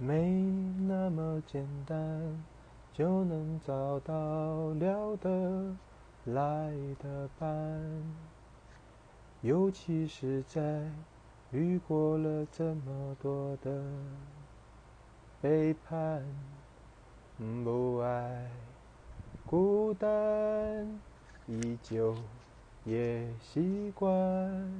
没那么简单就能找到聊得来的伴，尤其是在遇过了这么多的背叛、不爱、孤单，依旧也习惯。